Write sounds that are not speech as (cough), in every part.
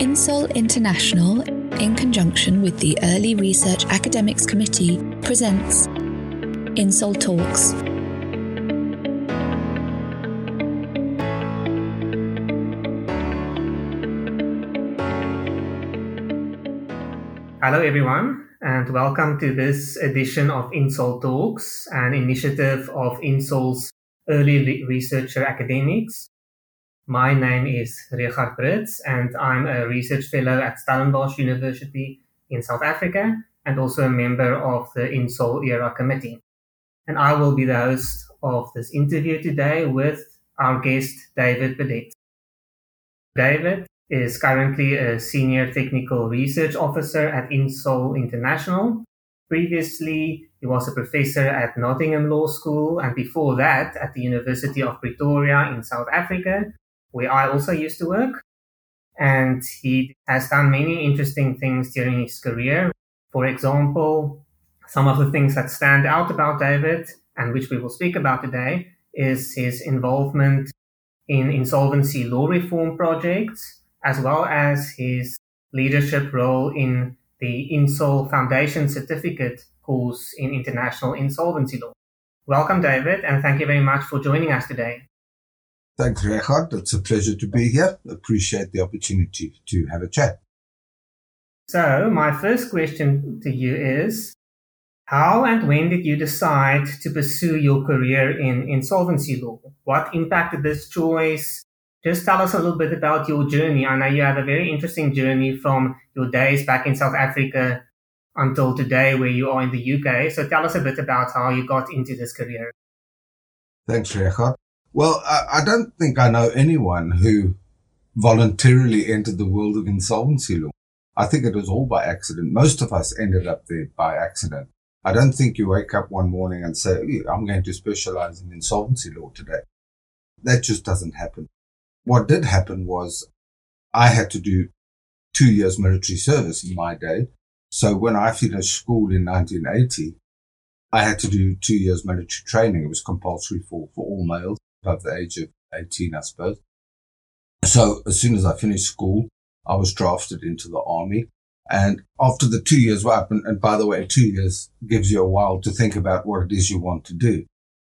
INSOL International, in conjunction with the Early Research Academics Committee, presents INSOL Talks. Hello, everyone, and welcome to this edition of INSOL Talks, an initiative of INSOL's Early Researcher Academics. My name is Richard Brits, and I'm a research fellow at Stellenbosch University in South Africa, and also a member of the INSOL ERA committee. And I will be the host of this interview today with our guest, David Burdette. David is currently a senior technical research officer at INSOL International. Previously, he was a professor at Nottingham Law School, and before that, at the University of Pretoria in South Africa, where I also used to work. And he has done many interesting things during his career. For example, some of the things that stand out about David, and which we will speak about today, is his involvement in insolvency law reform projects as well as his leadership role in the INSOL Foundation Certificate course in International Insolvency Law. Welcome, David, and thank you very much for joining us today. Thanks, Richard. It's a pleasure to be here. Appreciate the opportunity to have a chat. So, my first question to you is How and when did you decide to pursue your career in insolvency law? What impacted this choice? Just tell us a little bit about your journey. I know you had a very interesting journey from your days back in South Africa until today, where you are in the UK. So tell us a bit about how you got into this career. Thanks, Richard. Well, I, I don't think I know anyone who voluntarily entered the world of insolvency law. I think it was all by accident. Most of us ended up there by accident. I don't think you wake up one morning and say, I'm going to specialize in insolvency law today. That just doesn't happen what did happen was I had to do two years military service in my day. So when I finished school in 1980, I had to do two years military training. It was compulsory for, for all males above the age of 18, I suppose. So as soon as I finished school, I was drafted into the army. And after the two years were up, and, and by the way, two years gives you a while to think about what it is you want to do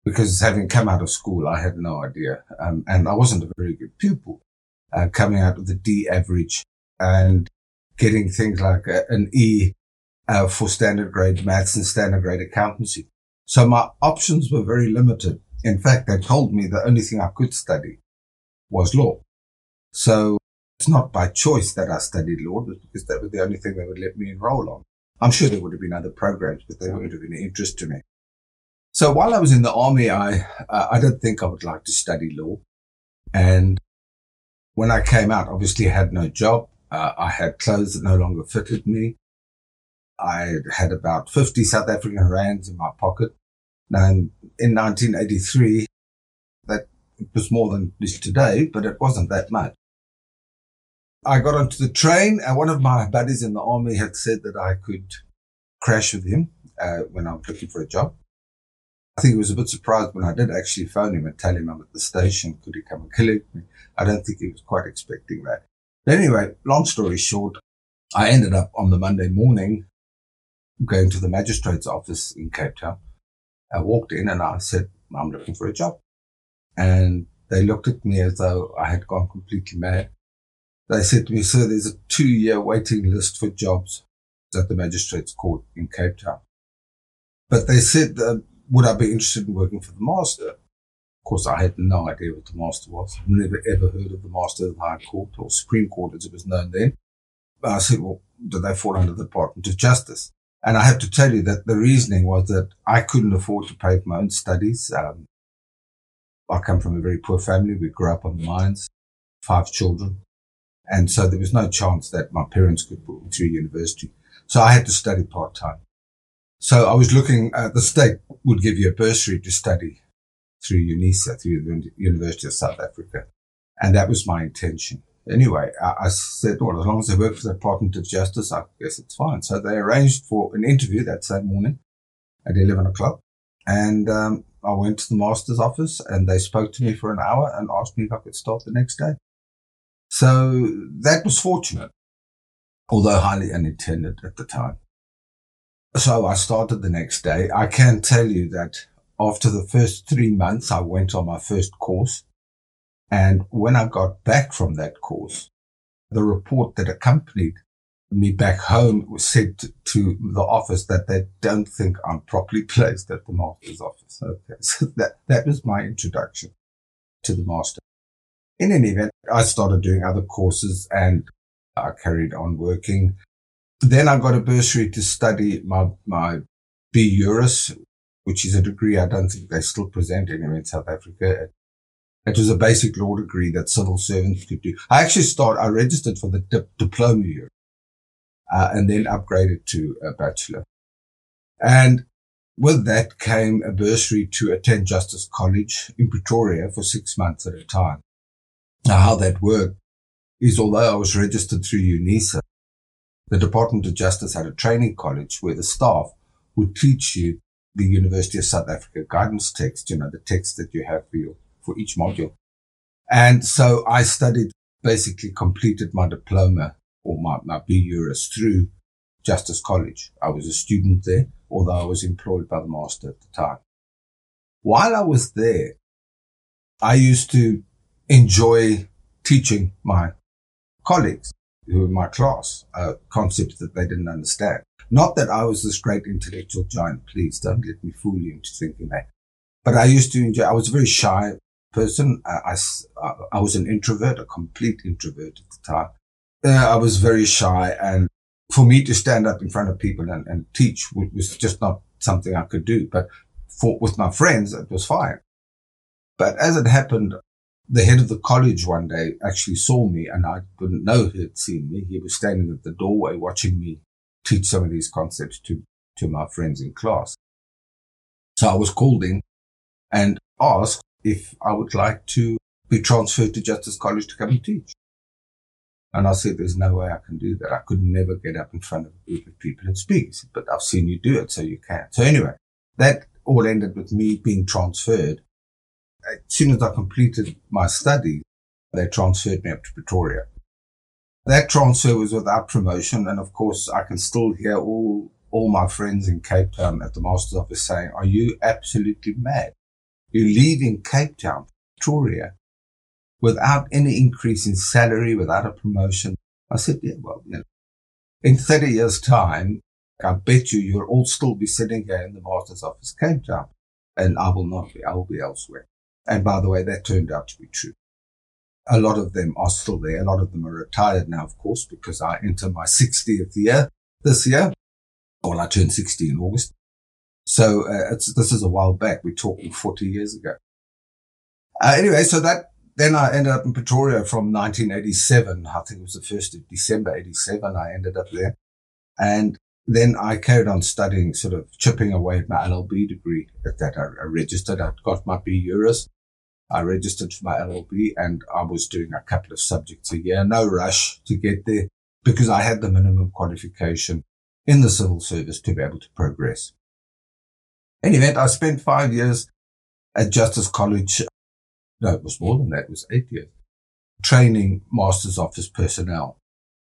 because having come out of school, I had no idea. Um, and I wasn't a very good pupil, uh, coming out with a D average and getting things like a, an E uh, for standard grade maths and standard grade accountancy. So my options were very limited. In fact, they told me the only thing I could study was law. So it's not by choice that I studied law, but because that was the only thing they would let me enroll on. I'm sure there would have been other programs, but they wouldn't have been of interest to me. So while I was in the army, I, uh, I didn't think I would like to study law. And when I came out, obviously I had no job. Uh, I had clothes that no longer fitted me. I had about 50 South African rands in my pocket. And in 1983, that was more than this today, but it wasn't that much. I got onto the train and one of my buddies in the army had said that I could crash with him uh, when I was looking for a job. I think he was a bit surprised when I did actually phone him and tell him I'm at the station. Could he come and collect me? I don't think he was quite expecting that. But anyway, long story short, I ended up on the Monday morning going to the magistrate's office in Cape Town. I walked in and I said, I'm looking for a job. And they looked at me as though I had gone completely mad. They said to me, sir, there's a two year waiting list for jobs at the magistrate's court in Cape Town. But they said that would I be interested in working for the master? Of course, I had no idea what the master was. I've never ever heard of the master of the High Court or Supreme Court as it was known then. But I said, well, do they fall under the Department of Justice? And I have to tell you that the reasoning was that I couldn't afford to pay for my own studies. Um, I come from a very poor family. We grew up on the mines, five children. And so there was no chance that my parents could put me through university. So I had to study part time. So I was looking at the state would give you a bursary to study through UNISA, through the University of South Africa. And that was my intention. Anyway, I, I said, well, as long as they work for the Department of Justice, I guess it's fine. So they arranged for an interview that same morning at 11 o'clock. And um, I went to the master's office and they spoke to me for an hour and asked me if I could start the next day. So that was fortunate, although highly unintended at the time. So I started the next day. I can tell you that after the first three months, I went on my first course. And when I got back from that course, the report that accompanied me back home was said to, the office that they don't think I'm properly (laughs) placed at the master's office. Okay. So that, that was my introduction to the master. In any event, I started doing other courses and I carried on working. Then I got a bursary to study my, my B Juris, which is a degree I don't think they still present anywhere in South Africa. It was a basic law degree that civil servants could do. I actually started, I registered for the di- diploma year, uh, and then upgraded to a bachelor. And with that came a bursary to attend Justice College in Pretoria for six months at a time. Now, how that worked is although I was registered through UNISA, the Department of Justice had a training college where the staff would teach you the University of South Africa guidance text, you know, the text that you have for your, for each module. And so I studied, basically completed my diploma or my, my B Juris through Justice College. I was a student there, although I was employed by the master at the time. While I was there, I used to enjoy teaching my colleagues who were in my class concepts that they didn't understand. Not that I was this great intellectual giant. Please don't let me fool you into thinking that. But I used to enjoy. I was a very shy person. I, I, I was an introvert, a complete introvert at the time. Uh, I was very shy, and for me to stand up in front of people and, and teach was just not something I could do. But for with my friends, it was fine. But as it happened, the head of the college one day actually saw me and I didn't know he had seen me. He was standing at the doorway watching me teach some of these concepts to, to my friends in class. So I was called in and asked if I would like to be transferred to Justice College to come and teach. And I said, there's no way I can do that. I could never get up in front of a group of people and speak. Said, but I've seen you do it, so you can. So anyway, that all ended with me being transferred as soon as I completed my study, they transferred me up to Pretoria. That transfer was without promotion. And of course, I can still hear all, all my friends in Cape Town at the master's office saying, are you absolutely mad? You're leaving Cape Town, Pretoria, without any increase in salary, without a promotion. I said, yeah, well, you know, in 30 years time, I bet you you'll all still be sitting here in the master's office, Cape Town. And I will not be. I will be elsewhere. And by the way, that turned out to be true. A lot of them are still there. A lot of them are retired now, of course, because I enter my 60th year this year. Well, I turned 60 in August. So uh, this is a while back. We're talking 40 years ago. Uh, anyway, so that then I ended up in Pretoria from 1987. I think it was the 1st of December 87. I ended up there. And then I carried on studying, sort of chipping away at my LLB degree at that. I, I registered. I got my B Juris. I registered for my LLB and I was doing a couple of subjects a year. No rush to get there because I had the minimum qualification in the civil service to be able to progress. Event, I spent five years at Justice College. No, it was more than that. It was eight years training master's office personnel.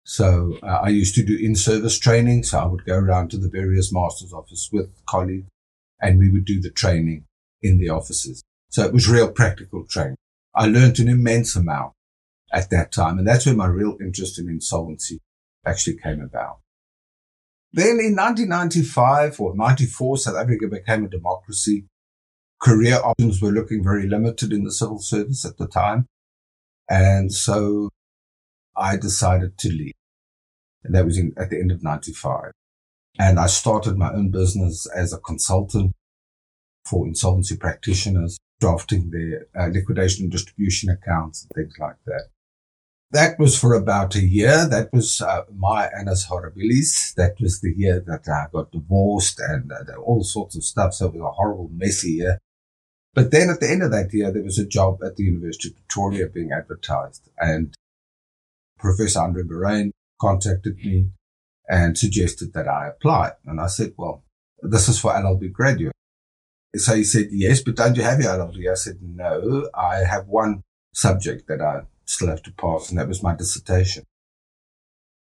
So uh, I used to do in-service training. So I would go around to the various master's office with colleagues and we would do the training in the offices. So it was real practical training. I learned an immense amount at that time. And that's where my real interest in insolvency actually came about. Then in 1995 or 94, South Africa became a democracy. Career options were looking very limited in the civil service at the time. And so I decided to leave. And that was in, at the end of 95. And I started my own business as a consultant for insolvency practitioners, drafting their uh, liquidation and distribution accounts and things like that. That was for about a year. That was uh, my annus horribilis. That was the year that I got divorced and uh, all sorts of stuff. So it was a horrible, messy year. But then at the end of that year, there was a job at the University of Pretoria being advertised. And Professor Andre Boraine contacted me and suggested that I apply. And I said, well, this is for LLB graduate. So he said, yes, but don't you have your LLB? I said, no, I have one subject that I still have to pass, and that was my dissertation.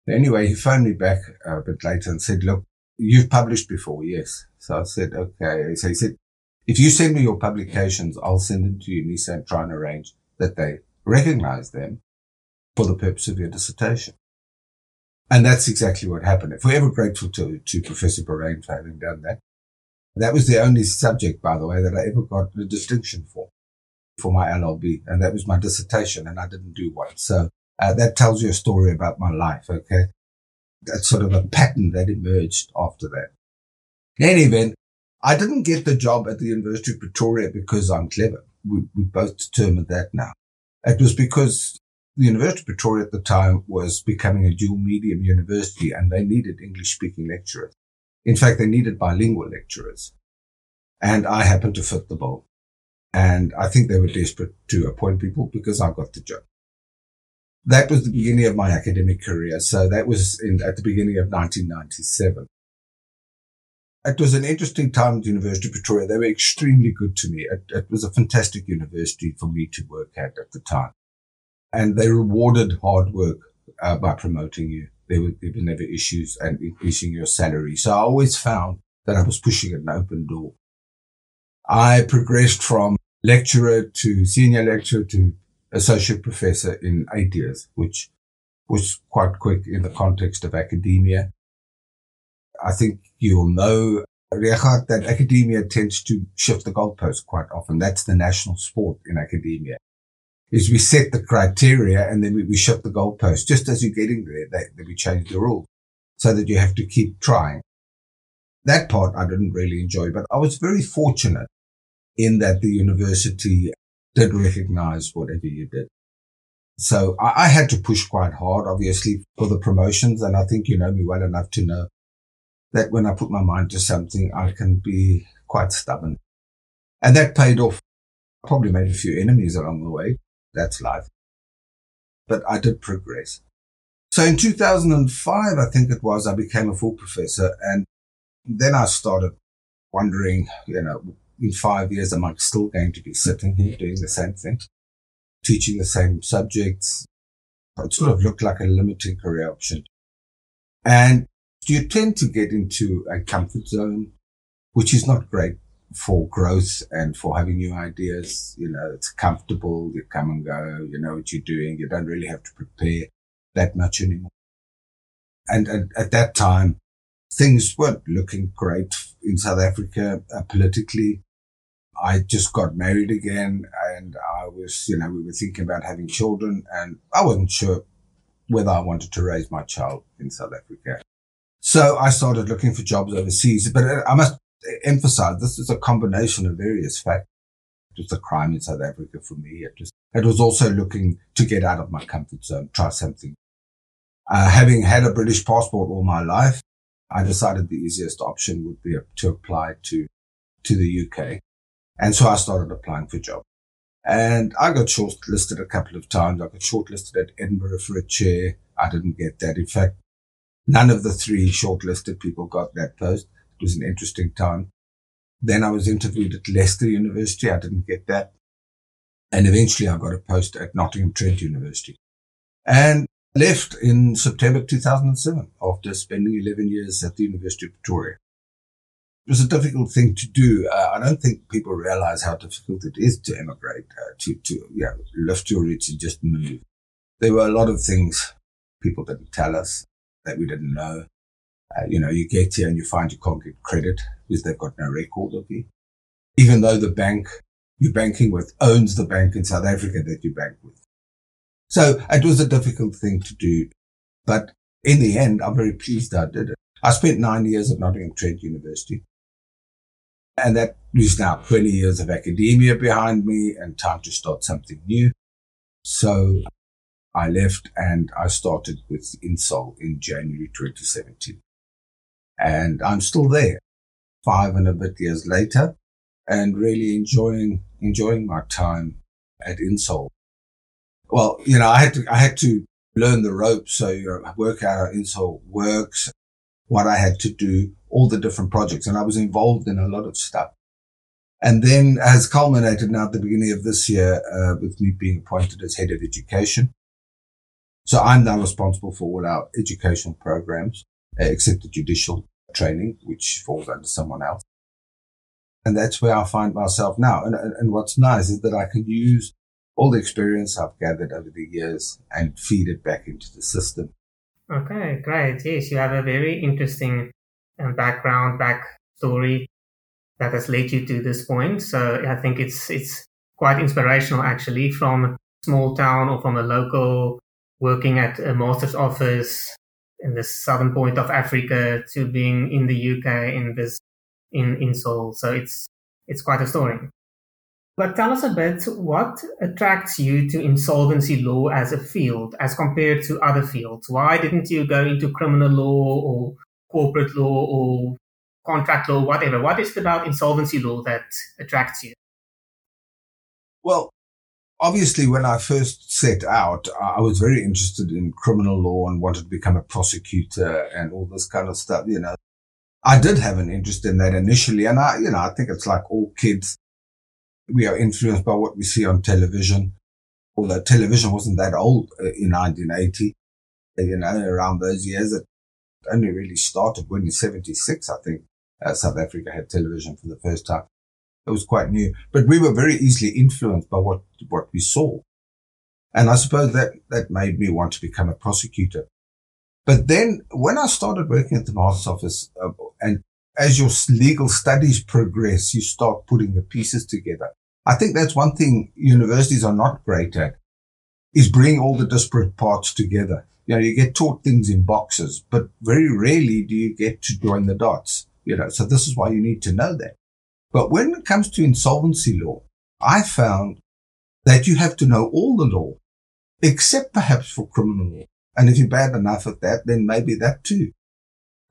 Anyway, he phoned me back uh, a bit later and said, look, you've published before. Yes. So I said, okay. So he said, if you send me your publications, I'll send them to you. And try and arrange that they recognize them for the purpose of your dissertation. And that's exactly what happened. If we're ever grateful to, to Professor Boraine for having done that. That was the only subject, by the way, that I ever got a distinction for, for my LLB. And that was my dissertation and I didn't do one. So uh, that tells you a story about my life. Okay. That's sort of a pattern that emerged after that. In any event, I didn't get the job at the University of Pretoria because I'm clever. We, we both determined that now. It was because the University of Pretoria at the time was becoming a dual medium university and they needed English speaking lecturers. In fact, they needed bilingual lecturers. And I happened to fit the bill. And I think they were desperate to appoint people because I got the job. That was the beginning of my academic career. So that was in, at the beginning of 1997. It was an interesting time at the University of Pretoria. They were extremely good to me. It, it was a fantastic university for me to work at at the time. And they rewarded hard work uh, by promoting you. There were, there were never issues and increasing your salary. So I always found that I was pushing an open door. I progressed from lecturer to senior lecturer to associate professor in eight years, which was quite quick in the context of academia. I think you'll know, Richard, that academia tends to shift the goalposts quite often. That's the national sport in academia. Is we set the criteria and then we, we shift the goalposts. Just as you're getting there, they, they, we change the rules so that you have to keep trying. That part I didn't really enjoy, but I was very fortunate in that the university did recognize whatever you did. So I, I, had to push quite hard, obviously, for the promotions. And I think you know me well enough to know that when I put my mind to something, I can be quite stubborn. And that paid off. I probably made a few enemies along the way. That's life. But I did progress. So in 2005, I think it was, I became a full professor. And then I started wondering, you know, in five years, am I still going to be sitting here doing the same thing, teaching the same subjects? It sort of looked like a limiting career option. And you tend to get into a comfort zone, which is not great for growth and for having new ideas. You know, it's comfortable. You come and go. You know what you're doing. You don't really have to prepare that much anymore. And, and at that time, things weren't looking great in South Africa uh, politically. I just got married again and I was, you know, we were thinking about having children and I wasn't sure whether I wanted to raise my child in South Africa. So I started looking for jobs overseas, but I must emphasize this is a combination of various factors. It was the crime in South Africa for me. It was, it was also looking to get out of my comfort zone, try something. Uh, having had a British passport all my life, I decided the easiest option would be to apply to, to the UK. And so I started applying for jobs. And I got shortlisted a couple of times. I got shortlisted at Edinburgh for a chair. I didn't get that. In fact, none of the three shortlisted people got that post. It was an interesting time. Then I was interviewed at Leicester University. I didn't get that. And eventually I got a post at Nottingham Trent University and left in September 2007 after spending 11 years at the University of Pretoria. It was a difficult thing to do. Uh, I don't think people realize how difficult it is to emigrate, uh, to, to, yeah, lift your roots and just move. There were a lot of things people didn't tell us that we didn't know. Uh, you know, you get here and you find you can't get credit because they've got no record of you. Even though the bank you're banking with owns the bank in South Africa that you bank with. So it was a difficult thing to do. But in the end, I'm very pleased I did it. I spent nine years at Nottingham Trent University. And that is now 20 years of academia behind me and time to start something new. So I left and I started with Insol in January 2017. And I'm still there five and a bit years later and really enjoying, enjoying my time at Insol. Well, you know, I had to, I had to learn the ropes. So you know, work out how Insol works, what I had to do, all the different projects. And I was involved in a lot of stuff. And then has culminated now at the beginning of this year uh, with me being appointed as head of education. So I'm now responsible for all our educational programs, uh, except the judicial training, which falls under someone else. And that's where I find myself now. And, and, and what's nice is that I can use all the experience I've gathered over the years and feed it back into the system. Okay, great. Yes, you have a very interesting um, background, backstory that has led you to this point. So I think it's it's quite inspirational actually from a small town or from a local working at a master's office in the southern point of Africa to being in the UK in this in INSOL. So it's it's quite a story. But tell us a bit what attracts you to insolvency law as a field as compared to other fields. Why didn't you go into criminal law or corporate law or contract law, whatever? What is it about insolvency law that attracts you? Well, obviously, when I first set out, I was very interested in criminal law and wanted to become a prosecutor and all this kind of stuff. You know, I did have an interest in that initially. And I, you know, I think it's like all kids we are influenced by what we see on television. Although television wasn't that old uh, in 1980, you know, around those years, it only really started when in 76, I think, uh, South Africa had television for the first time. It was quite new, but we were very easily influenced by what, what we saw. And I suppose that, that made me want to become a prosecutor. But then when I started working at the master's office uh, and as your legal studies progress, you start putting the pieces together. I think that's one thing universities are not great at is bring all the disparate parts together. You know, you get taught things in boxes, but very rarely do you get to join the dots. You know, so this is why you need to know that. But when it comes to insolvency law, I found that you have to know all the law, except perhaps for criminal law. And if you're bad enough at that, then maybe that too.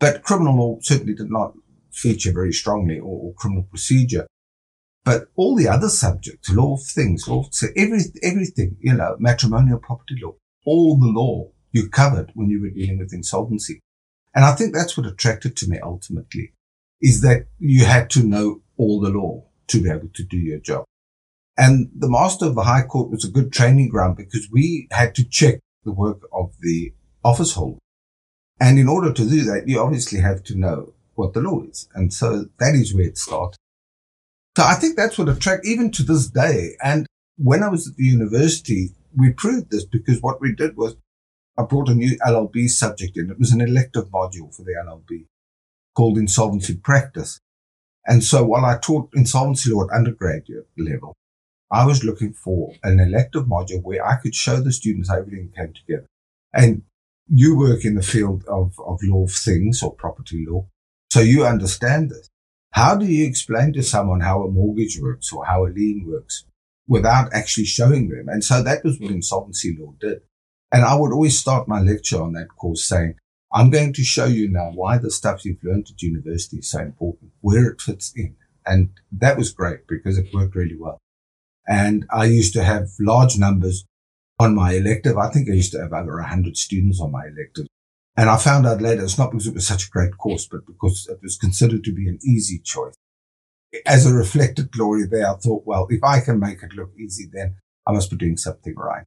But criminal law certainly did not feature very strongly or, or criminal procedure. But all the other subjects, law of things, law of, so every, everything, you know, matrimonial property law, all the law you covered when you were dealing with insolvency. And I think that's what attracted to me ultimately is that you had to know all the law to be able to do your job. And the master of the high court was a good training ground because we had to check the work of the office holder. And in order to do that, you obviously have to know what the law is. And so that is where it started. So I think that's what attracted, even to this day. And when I was at the university, we proved this because what we did was I brought a new LLB subject in. It was an elective module for the LLB called insolvency practice. And so while I taught insolvency law at undergraduate level, I was looking for an elective module where I could show the students how everything came together. And you work in the field of, of law of things or property law. So you understand this. How do you explain to someone how a mortgage works or how a lien works without actually showing them? And so that was what hmm. insolvency law did. And I would always start my lecture on that course saying, I'm going to show you now why the stuff you've learned at university is so important, where it fits in. And that was great because it worked really well. And I used to have large numbers on my elective. I think I used to have over 100 students on my elective. And I found out later it's not because it was such a great course, but because it was considered to be an easy choice. As a reflected glory there, I thought, well, if I can make it look easy, then I must be doing something right.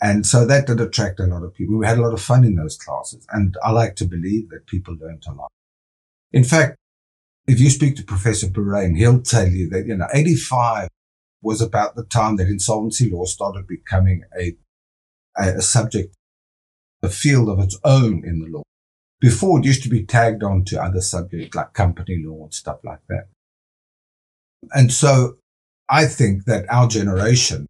And so that did attract a lot of people. We had a lot of fun in those classes. And I like to believe that people learned a lot. In fact, if you speak to Professor Boraine, he'll tell you that, you know, 85 was about the time that insolvency law started becoming a, a, a subject a field of its own in the law. Before it used to be tagged on to other subjects like company law and stuff like that. And so I think that our generation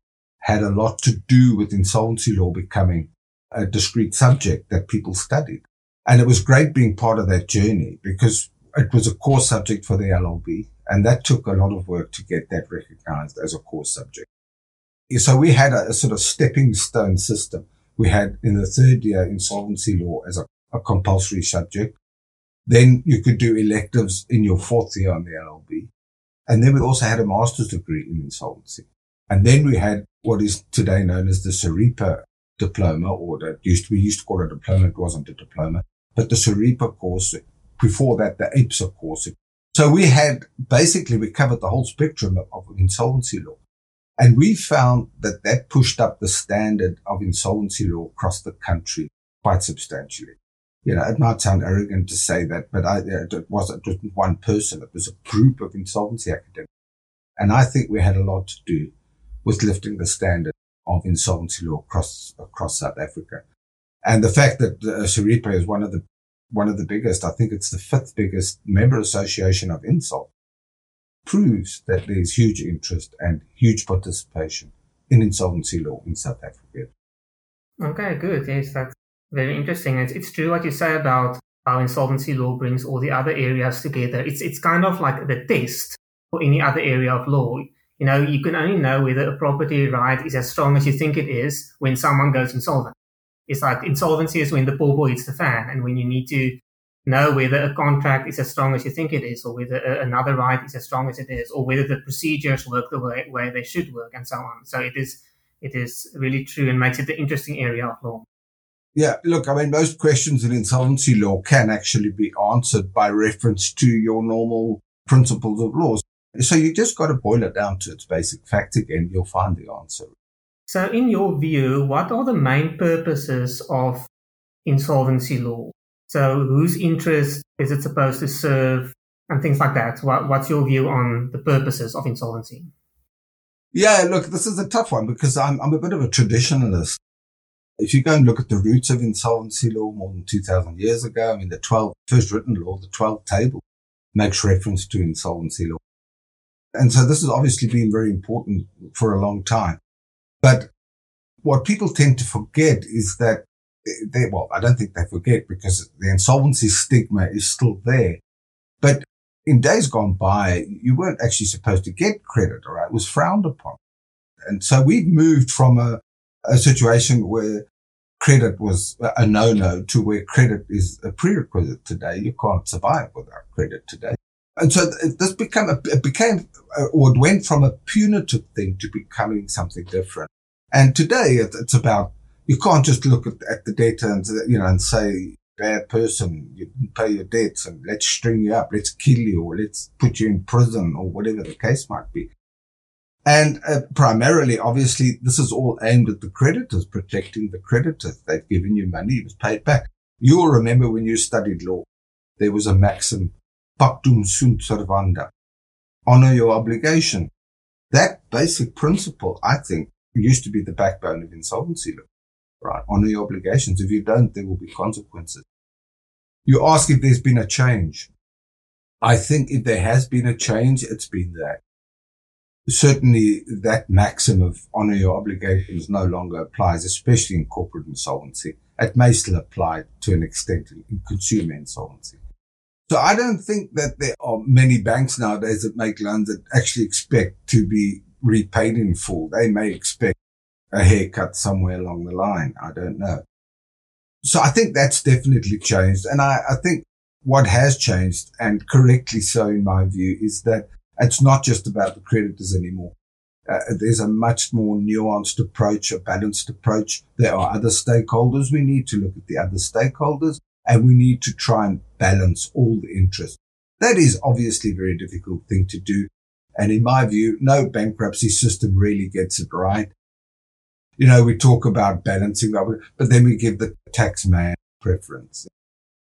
had a lot to do with insolvency law becoming a discrete subject that people studied. And it was great being part of that journey because it was a core subject for the LLB. And that took a lot of work to get that recognized as a core subject. So we had a, a sort of stepping stone system we had in the third year insolvency law as a, a compulsory subject. Then you could do electives in your fourth year on the LLB. And then we also had a master's degree in insolvency. And then we had what is today known as the SARIPA diploma, or that used to, we used to call it a diploma. It wasn't a diploma, but the SARIPA course. Before that, the APSA course. So we had basically, we covered the whole spectrum of, of insolvency law. And we found that that pushed up the standard of insolvency law across the country quite substantially. You know, it might sound arrogant to say that, but I, it wasn't just one person. It was a group of insolvency academics. And I think we had a lot to do with lifting the standard of insolvency law across, across South Africa. And the fact that uh, is one of the one of the biggest, I think it's the fifth biggest member association of Insol, proves that there's huge interest and huge participation in insolvency law in South Africa. Okay, good. Yes, that's very interesting. It's, it's true what you say about how insolvency law brings all the other areas together. It's, it's kind of like the test for any other area of law. You know, you can only know whether a property right is as strong as you think it is when someone goes insolvent. It's like insolvency is when the boy hits the fan and when you need to know whether a contract is as strong as you think it is or whether another right is as strong as it is or whether the procedures work the way, way they should work and so on. So it is, it is really true and makes it an interesting area of law. Yeah, look, I mean, most questions in insolvency law can actually be answered by reference to your normal principles of laws. So you just got to boil it down to its basic facts again. You'll find the answer. So, in your view, what are the main purposes of insolvency law? So, whose interest is it supposed to serve and things like that? What, what's your view on the purposes of insolvency? Yeah, look, this is a tough one because I'm, I'm a bit of a traditionalist. If you go and look at the roots of insolvency law more than 2000 years ago, I mean, the 12, first written law, the 12 table makes reference to insolvency law. And so this has obviously been very important for a long time. But what people tend to forget is that they, well, I don't think they forget because the insolvency stigma is still there. But in days gone by, you weren't actually supposed to get credit, all right? It was frowned upon. And so we've moved from a, a situation where credit was a no-no to where credit is a prerequisite today. You can't survive without credit today. And so this became a, it became, uh, or it went from a punitive thing to becoming something different. And today it's about, you can't just look at, at the data and, you know, and say, bad person, you didn't pay your debts and let's string you up, let's kill you or let's put you in prison or whatever the case might be. And uh, primarily, obviously, this is all aimed at the creditors, protecting the creditors. They've given you money, it was paid back. You'll remember when you studied law, there was a maxim pactum sunt servanda. Honor your obligation. That basic principle, I think, used to be the backbone of insolvency law. Right? Honor your obligations. If you don't, there will be consequences. You ask if there's been a change. I think if there has been a change, it's been that. Certainly that maxim of honor your obligations no longer applies, especially in corporate insolvency. It may still apply to an extent in consumer insolvency. So I don't think that there are many banks nowadays that make loans that actually expect to be repaid in full. They may expect a haircut somewhere along the line. I don't know. So I think that's definitely changed. And I, I think what has changed and correctly so in my view is that it's not just about the creditors anymore. Uh, there's a much more nuanced approach, a balanced approach. There are other stakeholders. We need to look at the other stakeholders and we need to try and balance all the interests. That is obviously a very difficult thing to do. And in my view, no bankruptcy system really gets it right. You know, we talk about balancing, but then we give the tax man preference.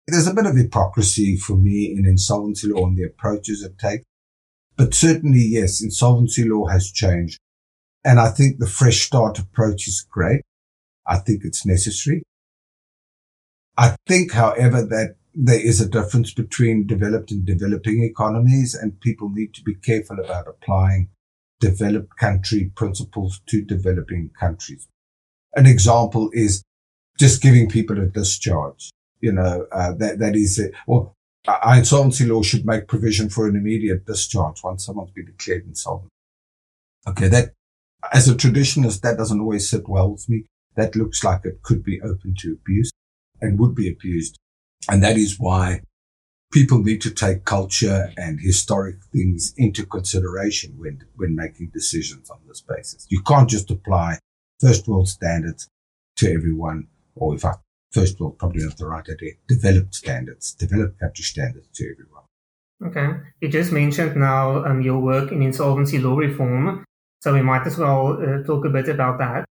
There's a bit of hypocrisy for me in insolvency law and the approaches it takes. But certainly, yes, insolvency law has changed. And I think the fresh start approach is great. I think it's necessary. I think, however, that there is a difference between developed and developing economies and people need to be careful about applying developed country principles to developing countries. An example is just giving people a discharge. You know, uh, that, that is. Well, our insolvency law should make provision for an immediate discharge once someone's been declared insolvent. Okay. That as a traditionalist, that doesn't always sit well with me. That looks like it could be open to abuse and would be abused. And that is why people need to take culture and historic things into consideration when, when making decisions on this basis. You can't just apply first world standards to everyone, or if I first world, probably not the right idea, developed standards, developed country standards to everyone. Okay. You just mentioned now um, your work in insolvency law reform, so we might as well uh, talk a bit about that.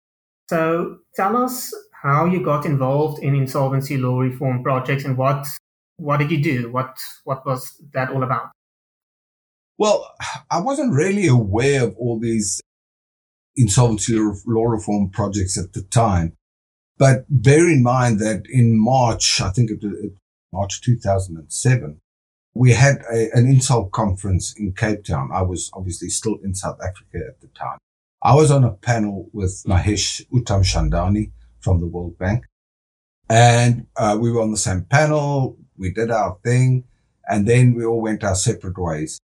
So tell us how you got involved in insolvency law reform projects and what what did you do? What what was that all about? Well, I wasn't really aware of all these insolvency law reform projects at the time. But bear in mind that in March, I think it was March 2007, we had a, an Insol conference in Cape Town. I was obviously still in South Africa at the time. I was on a panel with Mahesh Uttamchandani from the World Bank. And uh, we were on the same panel. We did our thing. And then we all went our separate ways.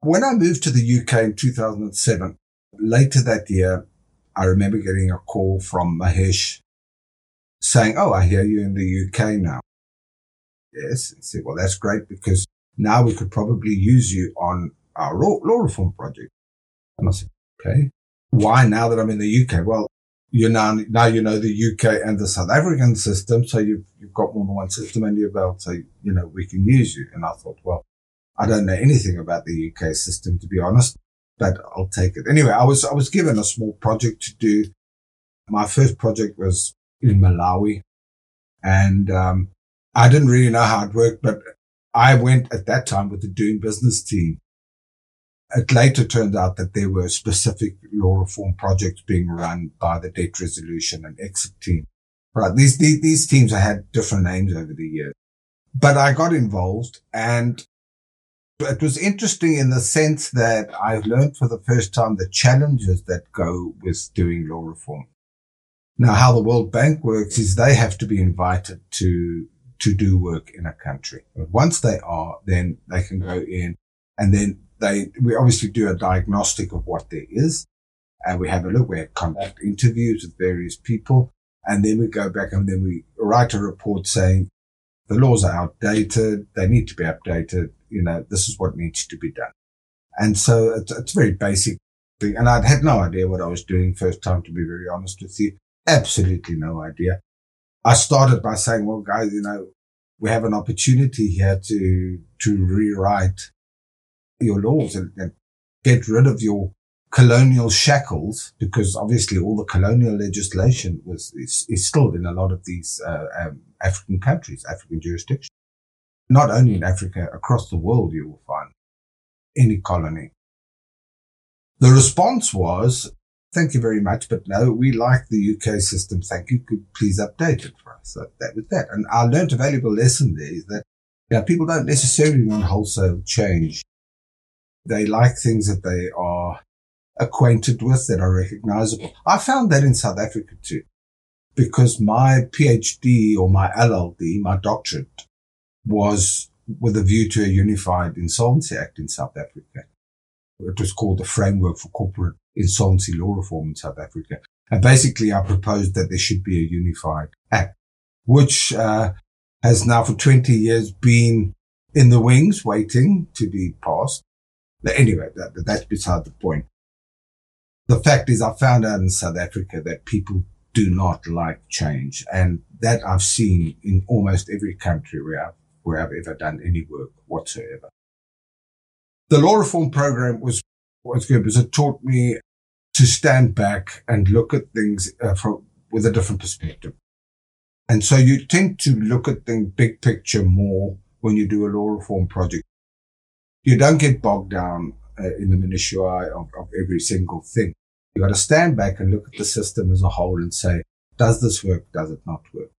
When I moved to the UK in 2007, later that year, I remember getting a call from Mahesh saying, Oh, I hear you in the UK now. Yes. I said, well, that's great because now we could probably use you on our law, law reform project. And I said, okay. Why now that I'm in the UK? Well, you now, now you know the UK and the South African system. So you've, you've got more than one system under your belt. So, you know, we can use you. And I thought, well, I don't know anything about the UK system, to be honest, but I'll take it. Anyway, I was, I was given a small project to do. My first project was in Malawi and, um, I didn't really know how it worked, but I went at that time with the doing business team. It later turned out that there were specific law reform projects being run by the debt resolution and exit team. Right. These, these, these teams have had different names over the years, but I got involved and it was interesting in the sense that I learned for the first time the challenges that go with doing law reform. Now, how the World Bank works is they have to be invited to to do work in a country. Once they are, then they can go in and then they, we obviously do a diagnostic of what there is and we have a look, we conduct interviews with various people and then we go back and then we write a report saying the laws are outdated. They need to be updated. You know, this is what needs to be done. And so it's, it's a very basic thing. And I'd had no idea what I was doing first time, to be very honest with you. Absolutely no idea. I started by saying, well, guys, you know, we have an opportunity here to, to rewrite your laws and, and get rid of your colonial shackles because obviously all the colonial legislation was is, is still in a lot of these uh, um, African countries, African jurisdictions. Not only in Africa, across the world, you will find any colony. The response was Thank you very much. But no, we like the UK system. Thank you. Could please update it for us. So that was that. And I learned a valuable lesson there is that you know, people don't necessarily want wholesale change. They like things that they are acquainted with, that are recognizable. I found that in South Africa too, because my PhD or my LLD, my doctorate was with a view to a unified insolvency act in South Africa. It was called the Framework for Corporate Insolvency Law Reform in South Africa. And basically, I proposed that there should be a unified act, which uh, has now for 20 years been in the wings waiting to be passed. But anyway, that, that's beside the point. The fact is, I found out in South Africa that people do not like change. And that I've seen in almost every country where I've, where I've ever done any work whatsoever. The law reform program was, was good because it taught me to stand back and look at things uh, from, with a different perspective. And so you tend to look at the big picture more when you do a law reform project. You don't get bogged down uh, in the minutiae of, of every single thing. You got to stand back and look at the system as a whole and say, does this work? Does it not work?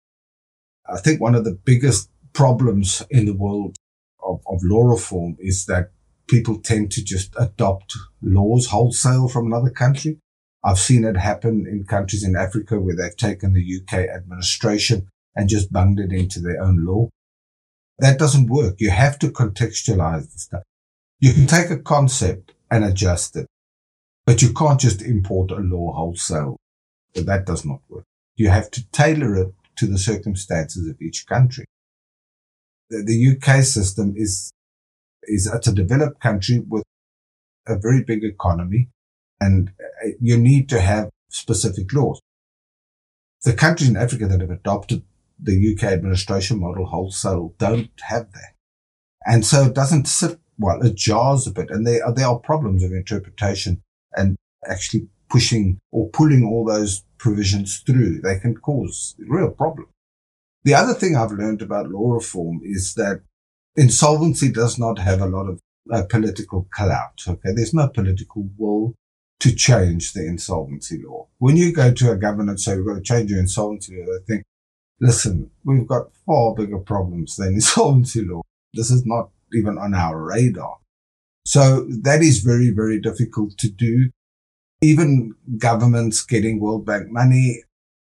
I think one of the biggest problems in the world of, of law reform is that people tend to just adopt laws wholesale from another country. I've seen it happen in countries in Africa where they've taken the UK administration and just bunged it into their own law. That doesn't work. You have to contextualize the stuff. You can take a concept and adjust it, but you can't just import a law wholesale. That does not work. You have to tailor it to the circumstances of each country. The, the UK system is is it's a developed country with a very big economy and uh, you need to have specific laws. The countries in Africa that have adopted the UK administration model wholesale don't have that. And so it doesn't sit well, it jars a bit and there are, there are problems of interpretation and actually pushing or pulling all those provisions through. They can cause real problems. The other thing I've learned about law reform is that insolvency does not have a lot of uh, political clout. Okay. There's no political will to change the insolvency law. When you go to a government and say, we've got to change your insolvency law, they think, listen, we've got far bigger problems than (laughs) insolvency law. This is not even on our radar. So that is very, very difficult to do. Even governments getting World Bank money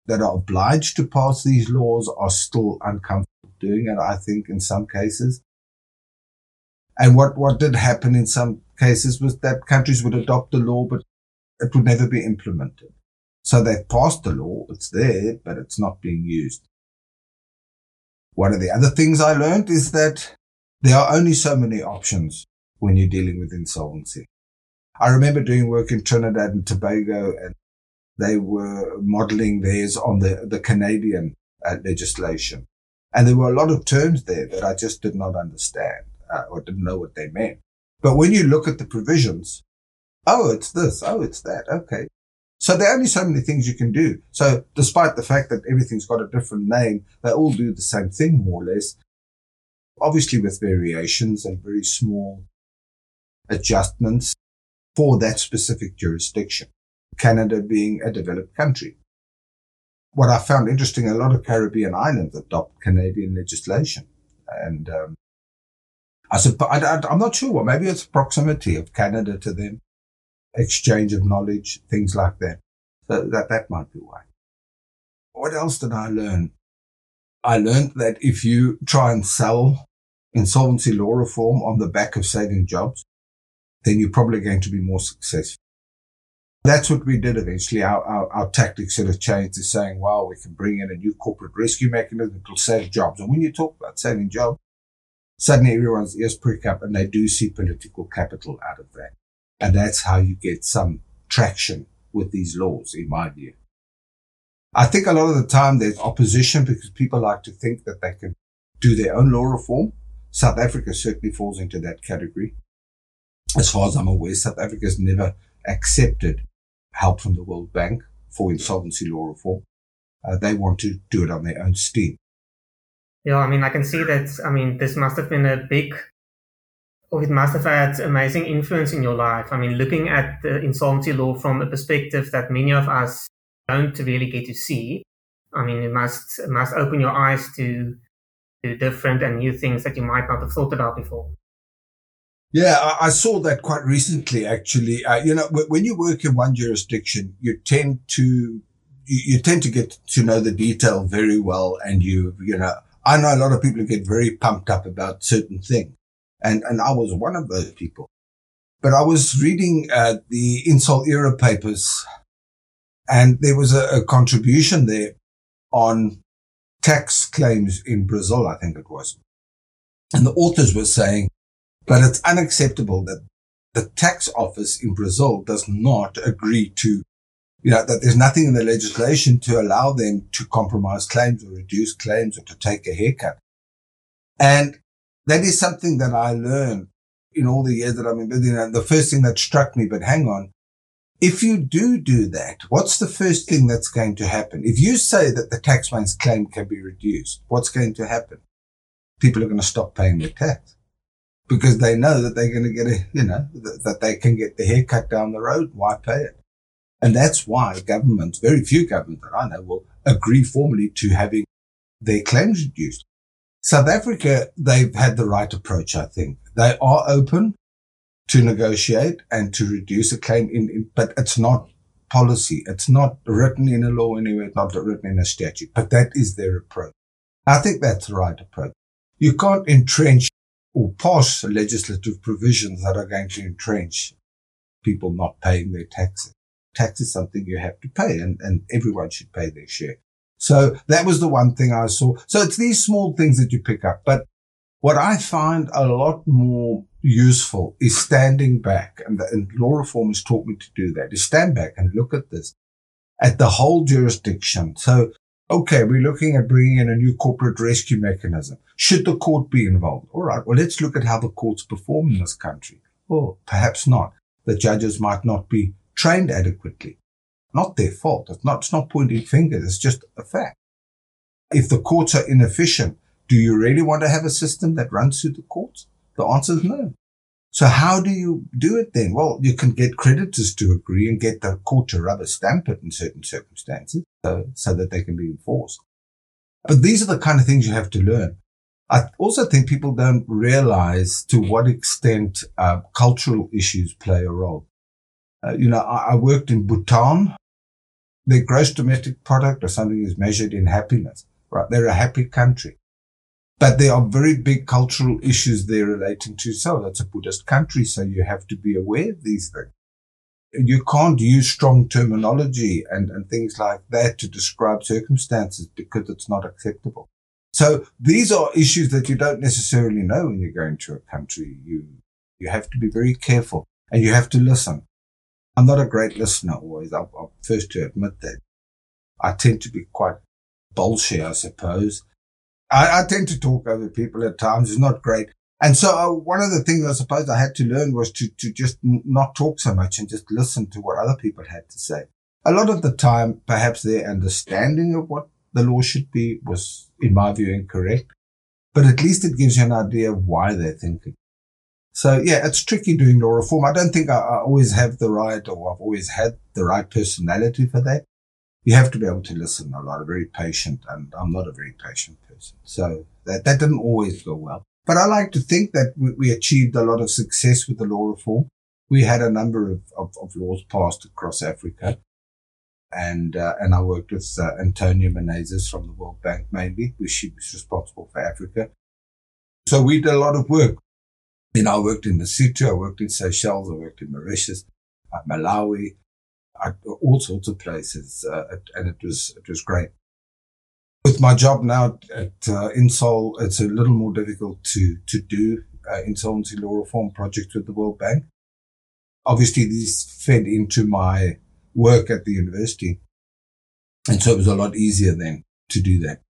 that are obliged to pass these laws are still uncomfortable doing it, I think, in some cases. And what, what did happen in some cases was that countries would adopt the law, but it would never be implemented. So they passed the law. It's there, but it's not being used. One of the other things I learned is that there are only so many options when you're dealing with insolvency. I remember doing work in Trinidad and Tobago and they were modeling theirs on the, the Canadian uh, legislation. And there were a lot of terms there that I just did not understand uh, or didn't know what they meant. But when you look at the provisions, oh, it's this, oh, it's that. Okay. So there are only so many things you can do. So despite the fact that everything's got a different name, they all do the same thing more or less obviously with variations and very small adjustments for that specific jurisdiction. Canada being a developed country. What I found interesting, a lot of Caribbean islands adopt Canadian legislation. And um, I suppose, I, am not sure. What, maybe it's proximity of Canada to them, exchange of knowledge, things like that. So that, that might be why. What else did I learn? I learned that if you try and sell insolvency law reform on the back of saving jobs, then you're probably going to be more successful. That's what we did eventually. Our, our, our tactics sort of changed to saying, well, we can bring in a new corporate rescue mechanism that will save jobs. And when you talk about saving jobs, suddenly everyone's ears prick up and they do see political capital out of that. And that's how you get some traction with these laws, in my view. I think a lot of the time there's opposition because people like to think that they can do their own law reform. South Africa certainly falls into that category. As far as I'm aware, South Africa has never accepted help from the World Bank for insolvency law reform. Uh, they want to do it on their own steam. Yeah, I mean, I can see that. I mean, this must have been a big, or it must have had amazing influence in your life. I mean, looking at the insolvency law from a perspective that many of us don't really get to see. I mean, it must must open your eyes to different and new things that you might not have thought about before. Yeah, I, I saw that quite recently, actually. Uh, you know, when you work in one jurisdiction, you tend to, you, tend to get to know the detail very well. And you, you know, I know a lot of people get very pumped up about certain things. And, and I was one of those people. But I was reading, uh, the Insol era papers and there was a, a contribution there on tax claims in Brazil, I think it was. And the authors were saying, that it's unacceptable that the tax office in Brazil does not agree to, you know, that there's nothing in the legislation to allow them to compromise claims or reduce claims or to take a haircut. And that is something that I learned in all the years that I've been building. And the first thing that struck me, but hang on, if you do do that, what's the first thing that's going to happen? If you say that the taxman's claim can be reduced, what's going to happen? People are going to stop paying their tax because they know that they're going to get a, you know, that they can get the haircut down the road. Why pay it? And that's why governments, very few governments that I know will agree formally to having their claims reduced. South Africa, they've had the right approach, I think. They are open to negotiate and to reduce a claim in, in, but it's not policy. It's not written in a law anywhere. It's not written in a statute, but that is their approach. I think that's the right approach. You can't entrench or pass legislative provisions that are going to entrench people not paying their taxes. Tax is something you have to pay and, and everyone should pay their share. So that was the one thing I saw. So it's these small things that you pick up, but what I find a lot more useful is standing back, and, the, and law reform has taught me to do that, is stand back and look at this, at the whole jurisdiction. So Okay, we're looking at bringing in a new corporate rescue mechanism. Should the court be involved? All right, well, let's look at how the courts perform in this country. Well, perhaps not. The judges might not be trained adequately. Not their fault. It's not, it's not pointing fingers. It's just a fact. If the courts are inefficient, do you really want to have a system that runs through the courts? The answer is no. So how do you do it then? Well, you can get creditors to agree and get the court to rubber stamp it in certain circumstances so, so that they can be enforced. But these are the kind of things you have to learn. I also think people don't realize to what extent uh, cultural issues play a role. Uh, you know, I, I, worked in Bhutan. Their gross domestic product or something is measured in happiness, right? They're a happy country. But there are very big cultural issues there relating to, so that's a Buddhist country. So you have to be aware of these things. You can't use strong terminology and, and things like that to describe circumstances because it's not acceptable. So these are issues that you don't necessarily know when you're going to a country. You, you have to be very careful and you have to listen. I'm not a great listener always. I'm, I'm first to admit that. I tend to be quite bullshit, I suppose. I, I, tend to talk over people at times. It's not great. And so uh, one of the things I suppose I had to learn was to, to just n- not talk so much and just listen to what other people had to say. A lot of the time, perhaps their understanding of what the law should be was, in my view, incorrect. But at least it gives you an idea of why they're thinking. So yeah, it's tricky doing law reform. I don't think I, I always have the right or I've always had the right personality for that you have to be able to listen a lot, very patient, and I'm not a very patient person. So that, that didn't always go well. But I like to think that we, we achieved a lot of success with the law reform. We had a number of, of, of laws passed across Africa. And, uh, and I worked with uh, Antonia Menezes from the World Bank mainly, who she was responsible for Africa. So we did a lot of work. You know, I worked in Lesotho, I worked in Seychelles, I worked in Mauritius, uh, All sorts of places, uh, and it was it was great. With my job now at uh, Insol, it's a little more difficult to to do uh, insolvency law reform projects with the World Bank. Obviously, these fed into my work at the university, and so it was a lot easier then to do that.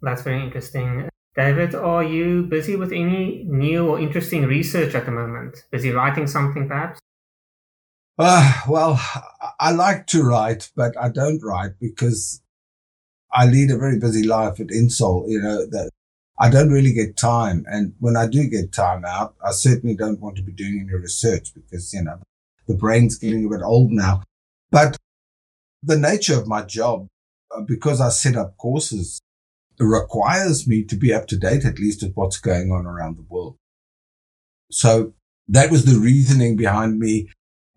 That's very interesting. David, are you busy with any new or interesting research at the moment? Busy writing something, perhaps? Uh, well, I like to write, but I don't write because I lead a very busy life at Insol. You know, that I don't really get time. And when I do get time out, I certainly don't want to be doing any research because, you know, the brain's getting a bit old now. But the nature of my job, uh, because I set up courses, requires me to be up to date at least with what's going on around the world. So that was the reasoning behind me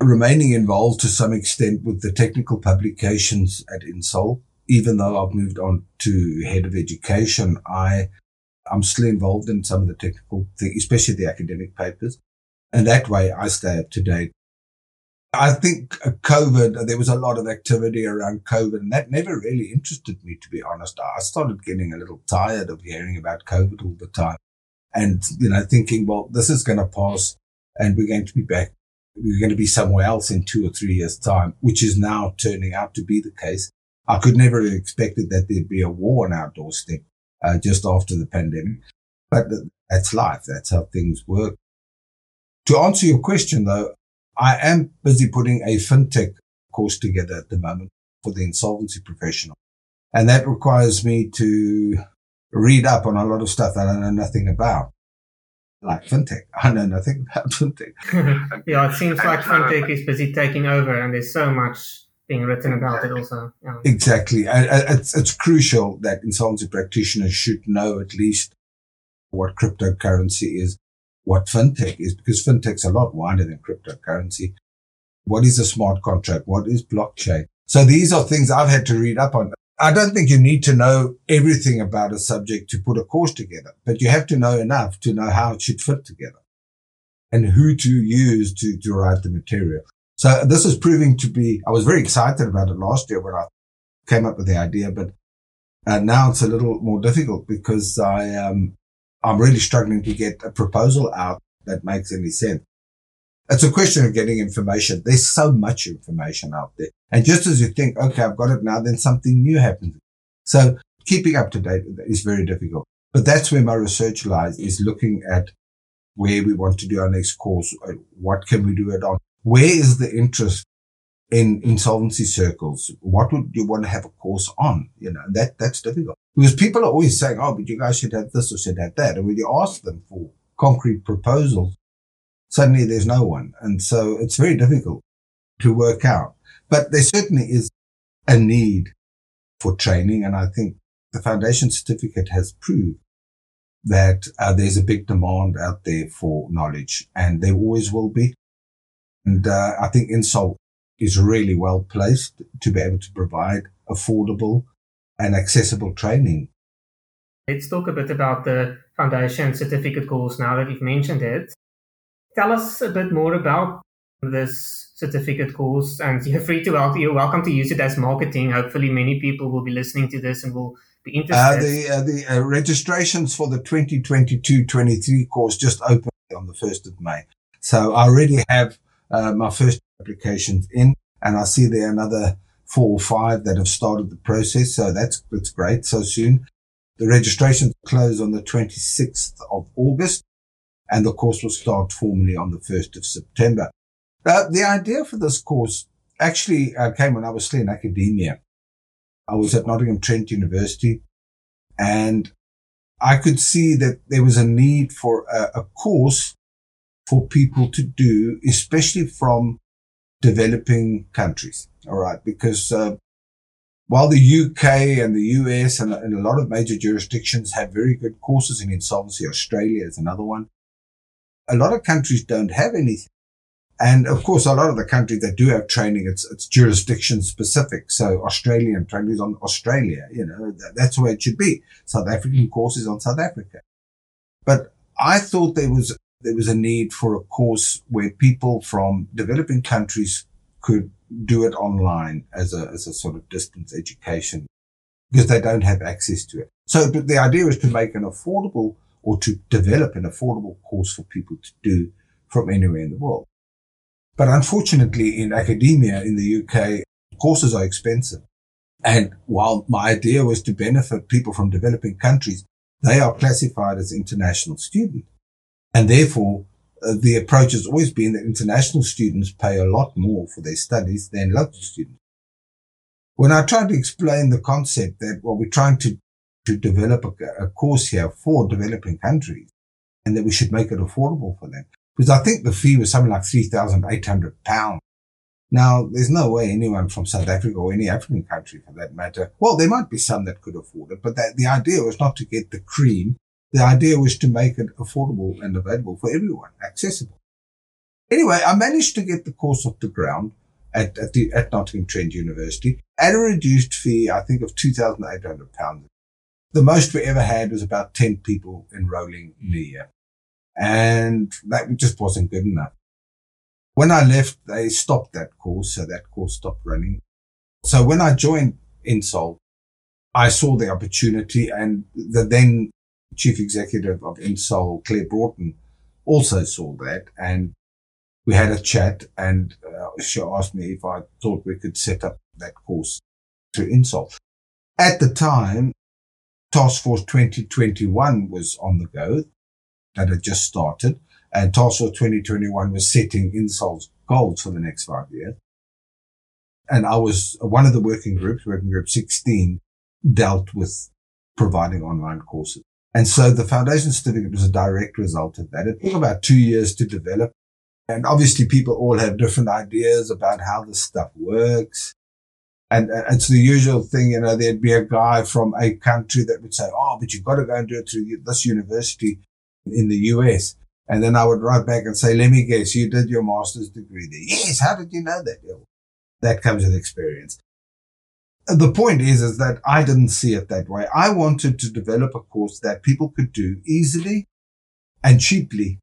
remaining involved to some extent with the technical publications at Insol. Even though I've moved on to head of education, I I'm still involved in some of the technical things, especially the academic papers. And that way I stay up to date. I think COVID, there was a lot of activity around COVID and that never really interested me, to be honest. I started getting a little tired of hearing about COVID all the time and, you know, thinking, well, this is going to pass and we're going to be back we're going to be somewhere else in two or three years time, which is now turning out to be the case. I could never have expected that there'd be a war on our doorstep uh, just after the pandemic, but that's life. That's how things work. To answer your question though, I am busy putting a fintech course together at the moment for the insolvency professional. And that requires me to read up on a lot of stuff that I know nothing about like fintech. (laughs) I know nothing about (laughs) fintech. (laughs) yeah, it seems like fintech is busy taking over, and there's so much being written about it also. Yeah. Exactly. It's, it's crucial that insolvency practitioners should know at least what cryptocurrency is, what fintech is, because fintech's a lot wider than cryptocurrency. What is a smart contract? What is blockchain? So these are things I've had to read up on. I don't think you need to know everything about a subject to put a course together, but you have to know enough to know how it should fit together and who to use to, to write the material. So this is proving to be, I was very excited about it last year when I came up with the idea, but uh, now it's a little more difficult because I, um, I'm really struggling to get a proposal out that makes any sense. It's a question of getting information. There's so much information out there. And just as you think, okay, I've got it now, then something new happens. So keeping up to date is very difficult. But that's where my research lies is looking at where we want to do our next course. Uh, what can we do it on? Where is the interest in insolvency circles? What would you want to have a course on? You know, that, that's difficult because people are always saying, Oh, but you guys should have this or should have that. And when you ask them for concrete proposals, suddenly there's no one. And so it's very difficult to work out, but there certainly is a need for training. And I think the foundation certificate has proved that uh, there's a big demand out there for knowledge and there always will be. And uh, I think Insol is really well placed to be able to provide affordable and accessible training. Let's talk a bit about the foundation certificate course now that you've mentioned it. Tell us a bit more about this certificate course and (laughs) you're free to well, you're welcome to use it as marketing. Hopefully many people will be listening to this and will be interested. Uh, the uh, the uh, registrations for the 2022-23 course just opened on the 1st of May. So I already have uh, my first applications in and I see there another four or five that have started the process. So that's, that's great so soon. The registrations close on the 26th of August and the course will start formally on the 1st of September. Uh, the idea for this course actually uh, came when I was still in academia. I was at Nottingham Trent University and I could see that there was a need for a, a course for people to do, especially from developing countries. All right. Because, uh, while the UK and the US and, and, a lot of major jurisdictions have very good courses in insolvency, Australia is another one. A lot of countries don't have anything. And of course, a lot of the countries that do have training, it's, it's jurisdiction specific. So Australian training is on Australia, you know, that, that's where it should be. South African courses on South Africa. But I thought there was, there was a need for a course where people from developing countries could do it online as a, as a sort of distance education because they don't have access to it. So, the idea is to make an affordable or to develop an affordable course for people to do from anywhere in the world. But unfortunately, in academia in the UK, courses are expensive. And while my idea was to benefit people from developing countries, they are classified as international students. And therefore, uh, the approach has always been that international students pay a lot more for their studies than local students. When I tried to explain the concept that, what we're trying to, to develop a, a course here for developing countries and that we should make it affordable for them, because I think the fee was something like 3,800 pounds. Now, there's no way anyone from South Africa or any African country for that matter. Well, there might be some that could afford it, but that, the idea was not to get the cream. The idea was to make it affordable and available for everyone, accessible. Anyway, I managed to get the course off the ground at, at, the, at Nottingham Trent University at a reduced fee, I think of 2,800 pounds. The most we ever had was about 10 people enrolling in a year. And that just wasn't good enough. When I left, they stopped that course. So that course stopped running. So when I joined Insol, I saw the opportunity and the then chief executive of Insol, Claire Broughton, also saw that. And we had a chat and uh, she asked me if I thought we could set up that course to Insol. At the time, Task Force 2021 was on the go that had just started. And Task Force 2021 was setting Insol's goals for the next five years. And I was one of the working groups, working group 16 dealt with providing online courses. And so the foundation certificate was a direct result of that. It took about two years to develop. And obviously people all have different ideas about how this stuff works. And it's the usual thing, you know, there'd be a guy from a country that would say, Oh, but you've got to go and do it through this university in the US. And then I would write back and say, let me guess, you did your master's degree there. Yes. How did you know that? That comes with experience. The point is, is that I didn't see it that way. I wanted to develop a course that people could do easily and cheaply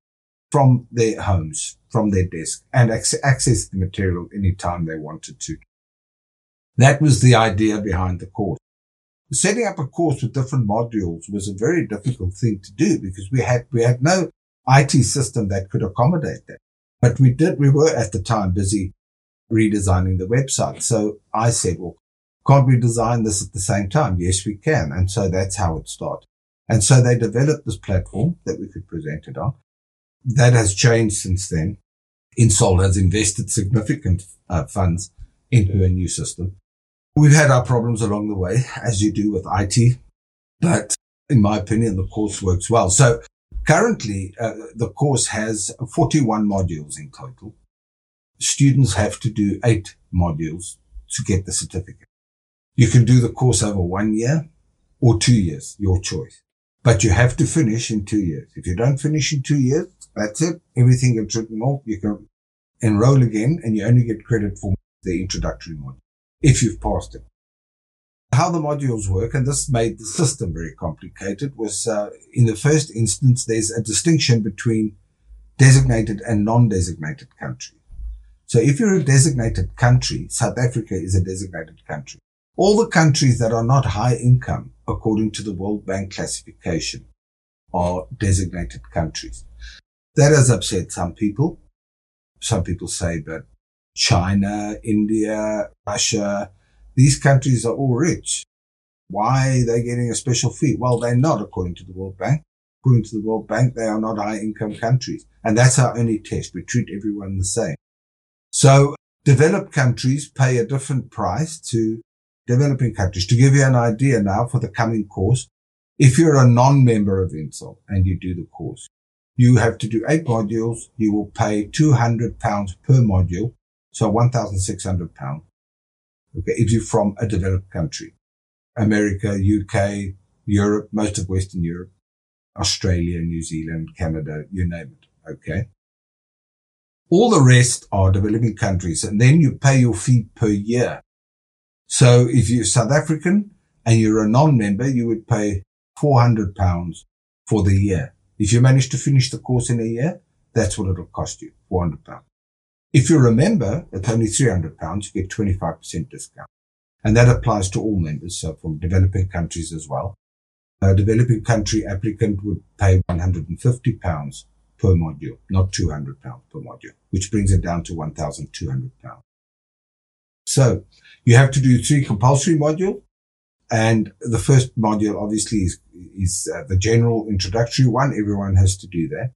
from their homes, from their desk and access the material anytime they wanted to. That was the idea behind the course setting up a course with different modules was a very difficult thing to do because we had, we had no IT system that could accommodate that. But we did, we were at the time busy redesigning the website. So I said, well, Can't we design this at the same time? Yes, we can. And so that's how it started. And so they developed this platform that we could present it on. That has changed since then. Insol has invested significant uh, funds into a new system. We've had our problems along the way, as you do with IT, but in my opinion, the course works well. So currently, uh, the course has 41 modules in total. Students have to do eight modules to get the certificate. You can do the course over one year or two years, your choice. But you have to finish in two years. If you don't finish in two years, that's it. Everything gets written off. You can enroll again and you only get credit for the introductory module if you've passed it. How the modules work, and this made the system very complicated, was uh, in the first instance, there's a distinction between designated and non-designated country. So if you're a designated country, South Africa is a designated country. All the countries that are not high income, according to the World Bank classification, are designated countries. That has upset some people. Some people say, but China, India, Russia, these countries are all rich. Why are they getting a special fee? Well, they're not according to the World Bank. According to the World Bank, they are not high income countries. And that's our only test. We treat everyone the same. So developed countries pay a different price to developing countries. To give you an idea now for the coming course, if you're a non-member of INSOL and you do the course, you have to do eight modules. You will pay 200 pounds per module so 1,600 pounds. Okay. If you're from a developed country, America, UK, Europe, most of Western Europe, Australia, New Zealand, Canada, you name it. Okay. All the rest are developing countries and then you pay your fee per year. So if you're South African and you're a non-member, you would pay 400 pounds for the year. If you manage to finish the course in a year, that's what it'll cost you, 400 pounds. If you remember, at only 300 pounds, you get 25% discount. And that applies to all members, so from developing countries as well. A developing country applicant would pay 150 pounds per module, not 200 pounds per module, which brings it down to 1,200 pounds. So you have to do three compulsory modules. And the first module obviously is, is uh, the general introductory one. Everyone has to do that.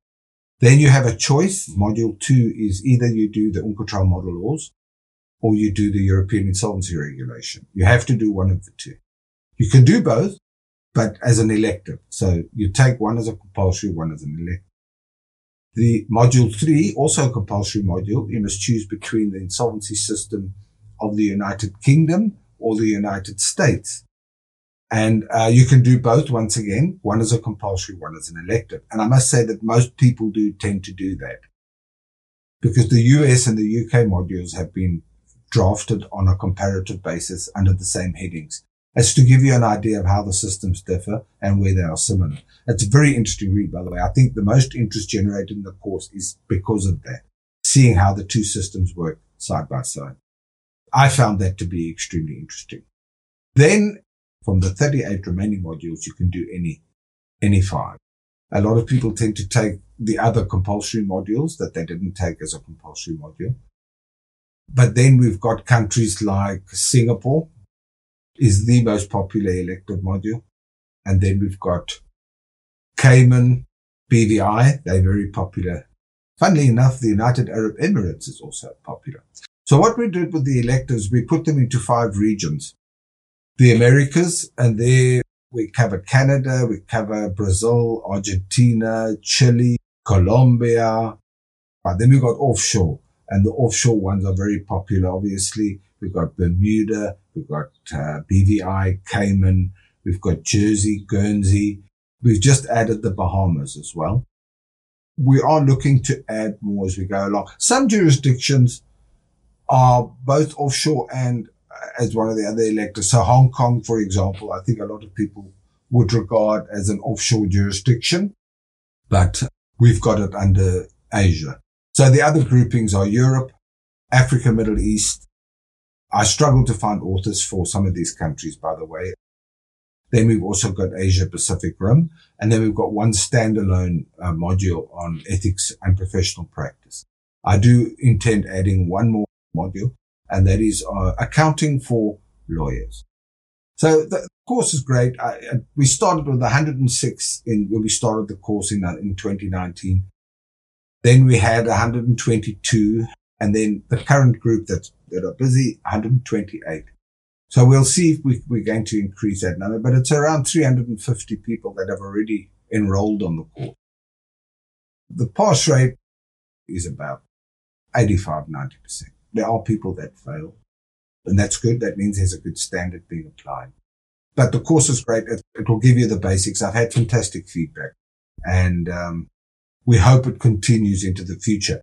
Then you have a choice. Module two is either you do the UNCITRAL model laws or you do the European insolvency regulation. You have to do one of the two. You can do both, but as an elective. So you take one as a compulsory, one as an elective. The module three, also a compulsory module, you must choose between the insolvency system of the United Kingdom or the United States. And uh, you can do both once again. One is a compulsory, one is an elective. And I must say that most people do tend to do that because the US and the UK modules have been drafted on a comparative basis under the same headings as to give you an idea of how the systems differ and where they are similar. It's a very interesting read, by the way. I think the most interest generated in the course is because of that, seeing how the two systems work side by side. I found that to be extremely interesting. Then from the 38 remaining modules, you can do any, any five. A lot of people tend to take the other compulsory modules that they didn't take as a compulsory module. But then we've got countries like Singapore is the most popular elective module. And then we've got Cayman, BVI. They're very popular. Funnily enough, the United Arab Emirates is also popular. So what we did with the electives, we put them into five regions the Americas, and there we cover Canada, we cover Brazil, Argentina, Chile, Colombia. But then we got offshore, and the offshore ones are very popular. Obviously, we've got Bermuda, we've got uh, BVI, Cayman, we've got Jersey, Guernsey. We've just added the Bahamas as well. We are looking to add more as we go along. Some jurisdictions are both offshore and as one of the other electors. So Hong Kong, for example, I think a lot of people would regard as an offshore jurisdiction, but we've got it under Asia. So the other groupings are Europe, Africa, Middle East. I struggle to find authors for some of these countries, by the way. Then we've also got Asia Pacific Rim, and then we've got one standalone uh, module on ethics and professional practice. I do intend adding one more module and that is uh, accounting for lawyers. So the course is great. I, we started with 106 in when we started the course in, in 2019. Then we had 122 and then the current group that, that are busy, 128. So we'll see if we, we're going to increase that number, but it's around 350 people that have already enrolled on the course. The pass rate is about 85, 90%. There are people that fail and that's good. That means there's a good standard being applied. But the course is great. It, it will give you the basics. I've had fantastic feedback and, um, we hope it continues into the future.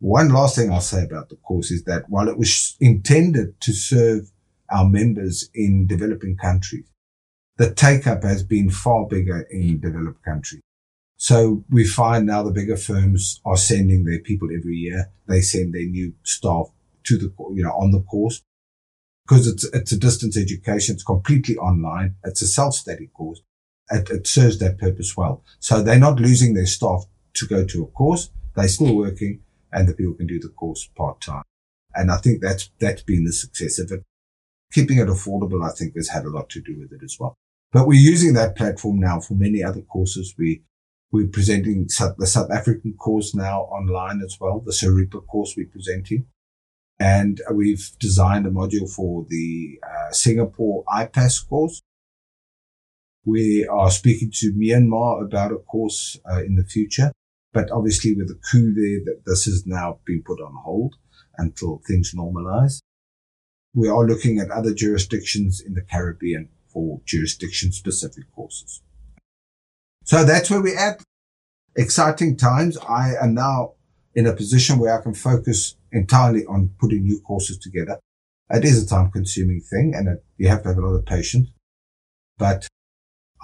One last thing I'll say about the course is that while it was intended to serve our members in developing countries, the take up has been far bigger in developed countries. So we find now the bigger firms are sending their people every year. They send their new staff to the, you know, on the course because it's, it's a distance education. It's completely online. It's a self-study course. It, it serves that purpose well. So they're not losing their staff to go to a course. They're still working and the people can do the course part time. And I think that's, that's been the success of it. Keeping it affordable, I think has had a lot to do with it as well. But we're using that platform now for many other courses. We, we're presenting the South African course now online as well, the Saripa course we're presenting. And we've designed a module for the uh, Singapore IPAS course. We are speaking to Myanmar about a course uh, in the future. But obviously with the coup there, that this has now been put on hold until things normalize. We are looking at other jurisdictions in the Caribbean for jurisdiction specific courses. So that's where we're at. Exciting times. I am now in a position where I can focus entirely on putting new courses together. It is a time consuming thing and it, you have to have a lot of patience, but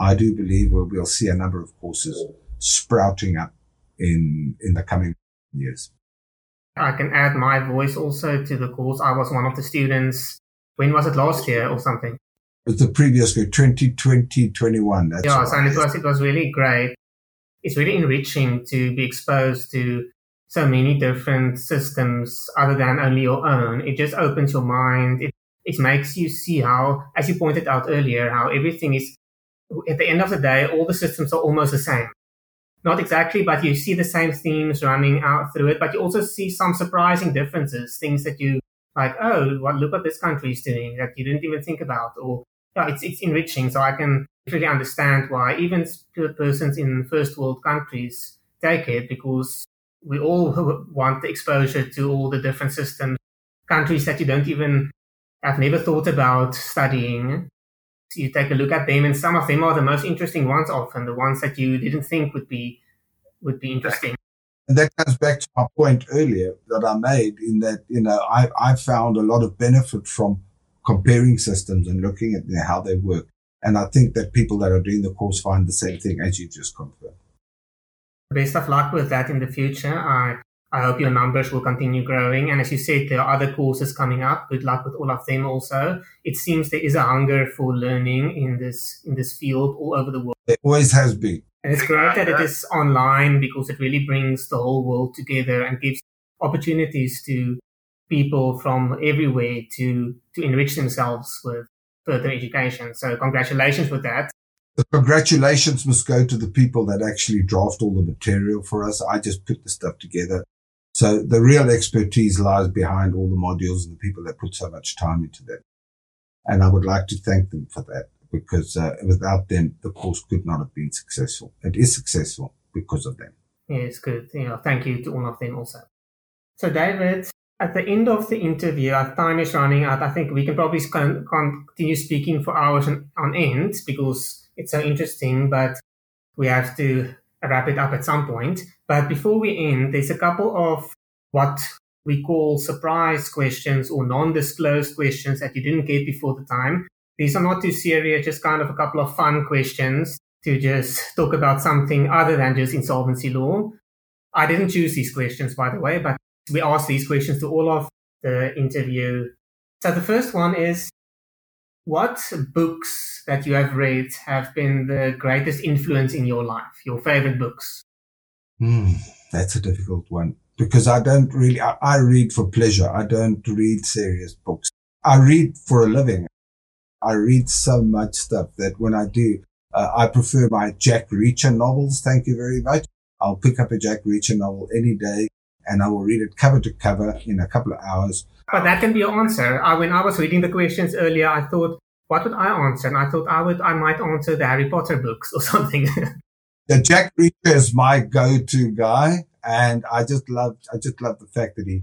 I do believe we'll, we'll see a number of courses sprouting up in in the coming years. I can add my voice also to the course. I was one of the students. When was it last year or something? It was the previous year, 2020, 21. That's yeah, so it was, it was really great. It's really enriching to be exposed to so many different systems other than only your own. It just opens your mind. It, it makes you see how, as you pointed out earlier, how everything is, at the end of the day, all the systems are almost the same not exactly, but you see the same themes running out through it. But you also see some surprising differences, things that you like, oh, what, look what this country is doing that you didn't even think about. Or yeah, it's, it's enriching. So I can really understand why even persons in first world countries take it because we all (laughs) want the exposure to all the different systems, countries that you don't even have never thought about studying you take a look at them, and some of them are the most interesting ones. Often the ones that you didn't think would be would be interesting. And that comes back to my point earlier that I made in that you know I I found a lot of benefit from comparing systems and looking at you know, how they work. And I think that people that are doing the course find the same thing as you just confirmed. Best of luck with that in the future. I I hope your numbers will continue growing. And as you said, there are other courses coming up. Good luck with all of them also. It seems there is a hunger for learning in this in this field all over the world. It always has been. And it's great that it is online because it really brings the whole world together and gives opportunities to people from everywhere to to enrich themselves with further education. So congratulations with that. The congratulations must go to the people that actually draft all the material for us. I just put the stuff together. So the real expertise lies behind all the modules and the people that put so much time into that. And I would like to thank them for that because uh, without them, the course could not have been successful. It is successful because of them. Yes, good. Yeah, thank you to all of them also. So David, at the end of the interview, our time is running out. I think we can probably continue speaking for hours on end because it's so interesting, but we have to wrap it up at some point. But before we end, there's a couple of what we call surprise questions or non-disclosed questions that you didn't get before the time. These are not too serious, just kind of a couple of fun questions to just talk about something other than just insolvency law. I didn't choose these questions, by the way, but we asked these questions to all of the interview. So the first one is, what books that you have read have been the greatest influence in your life? Your favorite books? Hmm, that's a difficult one because I don't really, I, I read for pleasure. I don't read serious books. I read for a living. I read so much stuff that when I do, uh, I prefer my Jack Reacher novels. Thank you very much. I'll pick up a Jack Reacher novel any day and I will read it cover to cover in a couple of hours. But that can be your answer. Uh, when I was reading the questions earlier, I thought, what would I answer? And I thought I would, I might answer the Harry Potter books or (laughs) something. the Jack Reacher is my go-to guy. And I just love, I just love the fact that he,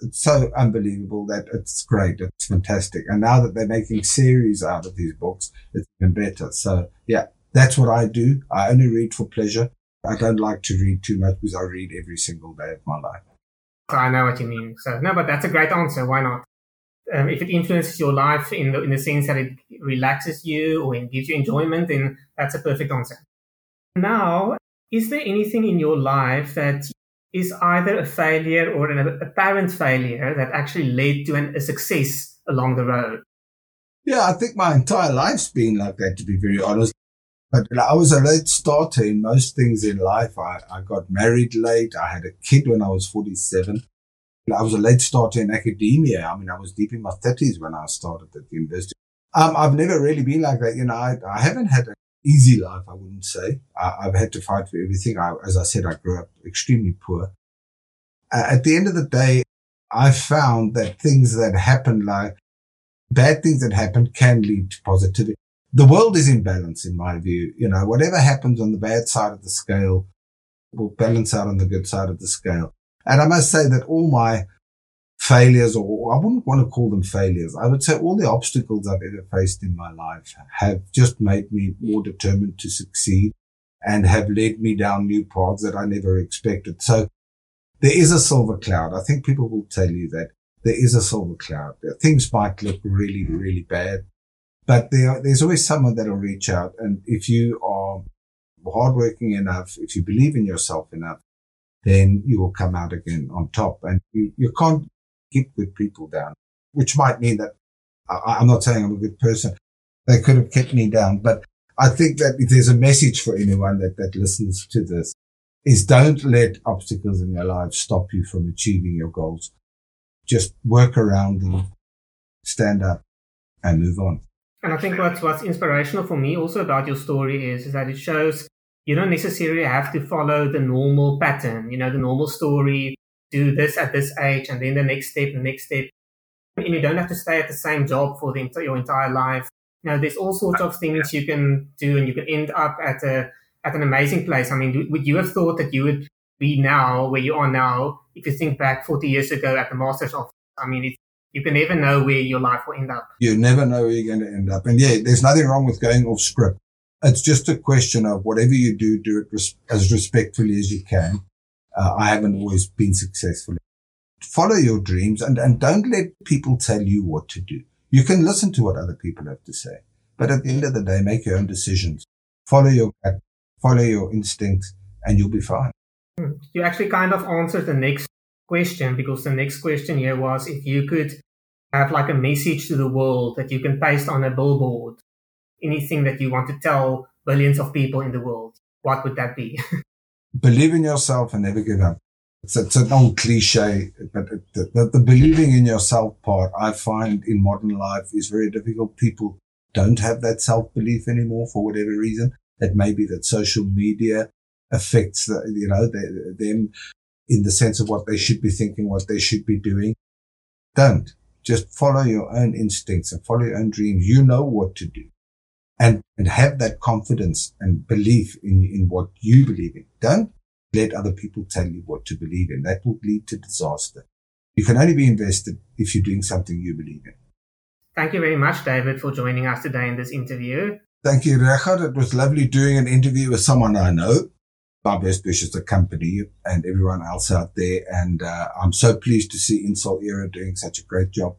it's so unbelievable that it's great. It's fantastic. And now that they're making series out of these books, it's even better. So yeah, that's what I do. I only read for pleasure. I don't like to read too much because I read every single day of my life. I know what you mean. So no, but that's a great answer. Why not? Um, if it influences your life in the in the sense that it relaxes you or it gives you enjoyment, then that's a perfect answer. Now, is there anything in your life that is either a failure or an apparent failure that actually led to an, a success along the road? Yeah, I think my entire life's been like that, to be very honest. But I was a late starter in most things in life. I, I got married late. I had a kid when I was 47. I was a late starter in academia. I mean, I was deep in my 30s when I started at the university. Um, I've never really been like that. You know, I, I haven't had an easy life, I wouldn't say. I, have had to fight for everything. I, as I said, I grew up extremely poor. Uh, at the end of the day, I found that things that happen, like bad things that happen can lead to positivity the world is in balance in my view. You know, whatever happens on the bad side of the scale will balance out on the good side of the scale. And I must say that all my failures, or I wouldn't want to call them failures. I would say all the obstacles I've ever faced in my life have just made me more determined to succeed and have led me down new paths that I never expected. So there is a silver cloud. I think people will tell you that there is a silver cloud. Things might look really, really bad but there, there's always someone that'll reach out. And if you are hardworking enough, if you believe in yourself enough, then you will come out again on top. And you, you can't keep good people down, which might mean that I, I'm not saying I'm a good person. They could have kept me down, but I think that if there's a message for anyone that, that listens to this is don't let obstacles in your life stop you from achieving your goals. Just work around them, stand up and move on. And I think what's what's inspirational for me also about your story is, is that it shows you don't necessarily have to follow the normal pattern, you know, the normal story, do this at this age and then the next step, the next step. And you don't have to stay at the same job for the, your entire life. You know, there's all sorts of things you can do and you can end up at a, at an amazing place. I mean, would you have thought that you would be now where you are now if you think back 40 years ago at the master's office? I mean, it's, you can never know where your life will end up. You never know where you're going to end up. And yeah, there's nothing wrong with going off script. It's just a question of whatever you do, do it res- as respectfully as you can. Uh, I haven't always been successful. Follow your dreams and, and don't let people tell you what to do. You can listen to what other people have to say, but at the end of the day, make your own decisions. Follow your gut, follow your instincts, and you'll be fine. Hmm. You actually kind of answered the next question because the next question here was if you could have like a message to the world that you can paste on a billboard, anything that you want to tell billions of people in the world, what would that be? (laughs) Believe in yourself and never give up. It's, it's an old cliche, but the, the, the believing in yourself part I find in modern life is very difficult. People don't have that self belief anymore for whatever reason. It may be that social media affects the, you know, the, them in the sense of what they should be thinking, what they should be doing. Don't. Just follow your own instincts and follow your own dreams. You know what to do and, and have that confidence and belief in, in what you believe in. Don't let other people tell you what to believe in. That will lead to disaster. You can only be invested if you're doing something you believe in. Thank you very much, David, for joining us today in this interview. Thank you, Richard. It was lovely doing an interview with someone I know. My best wishes to company and everyone else out there. And uh, I'm so pleased to see Insol Era doing such a great job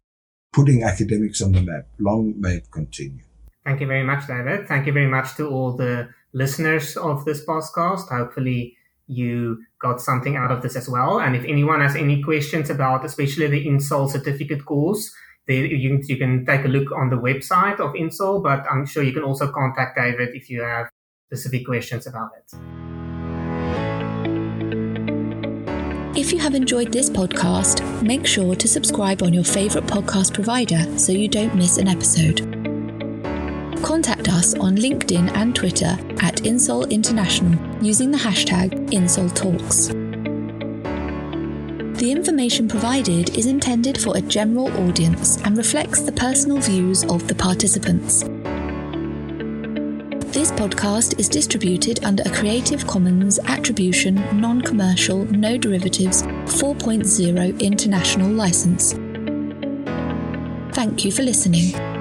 putting academics on the map. Long may it continue. Thank you very much, David. Thank you very much to all the listeners of this podcast. Hopefully you got something out of this as well. And if anyone has any questions about, especially the Insol certificate course, you, you can take a look on the website of Insol, but I'm sure you can also contact David if you have specific questions about it. If you have enjoyed this podcast, make sure to subscribe on your favourite podcast provider so you don't miss an episode. Contact us on LinkedIn and Twitter at Insol International using the hashtag InsolTalks. The information provided is intended for a general audience and reflects the personal views of the participants. This podcast is distributed under a Creative Commons Attribution, Non Commercial, No Derivatives 4.0 International License. Thank you for listening.